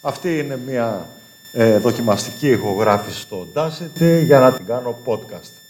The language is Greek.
Αυτή είναι μια ε, δοκιμαστική ηχογράφηση στο Audacity για να την κάνω podcast.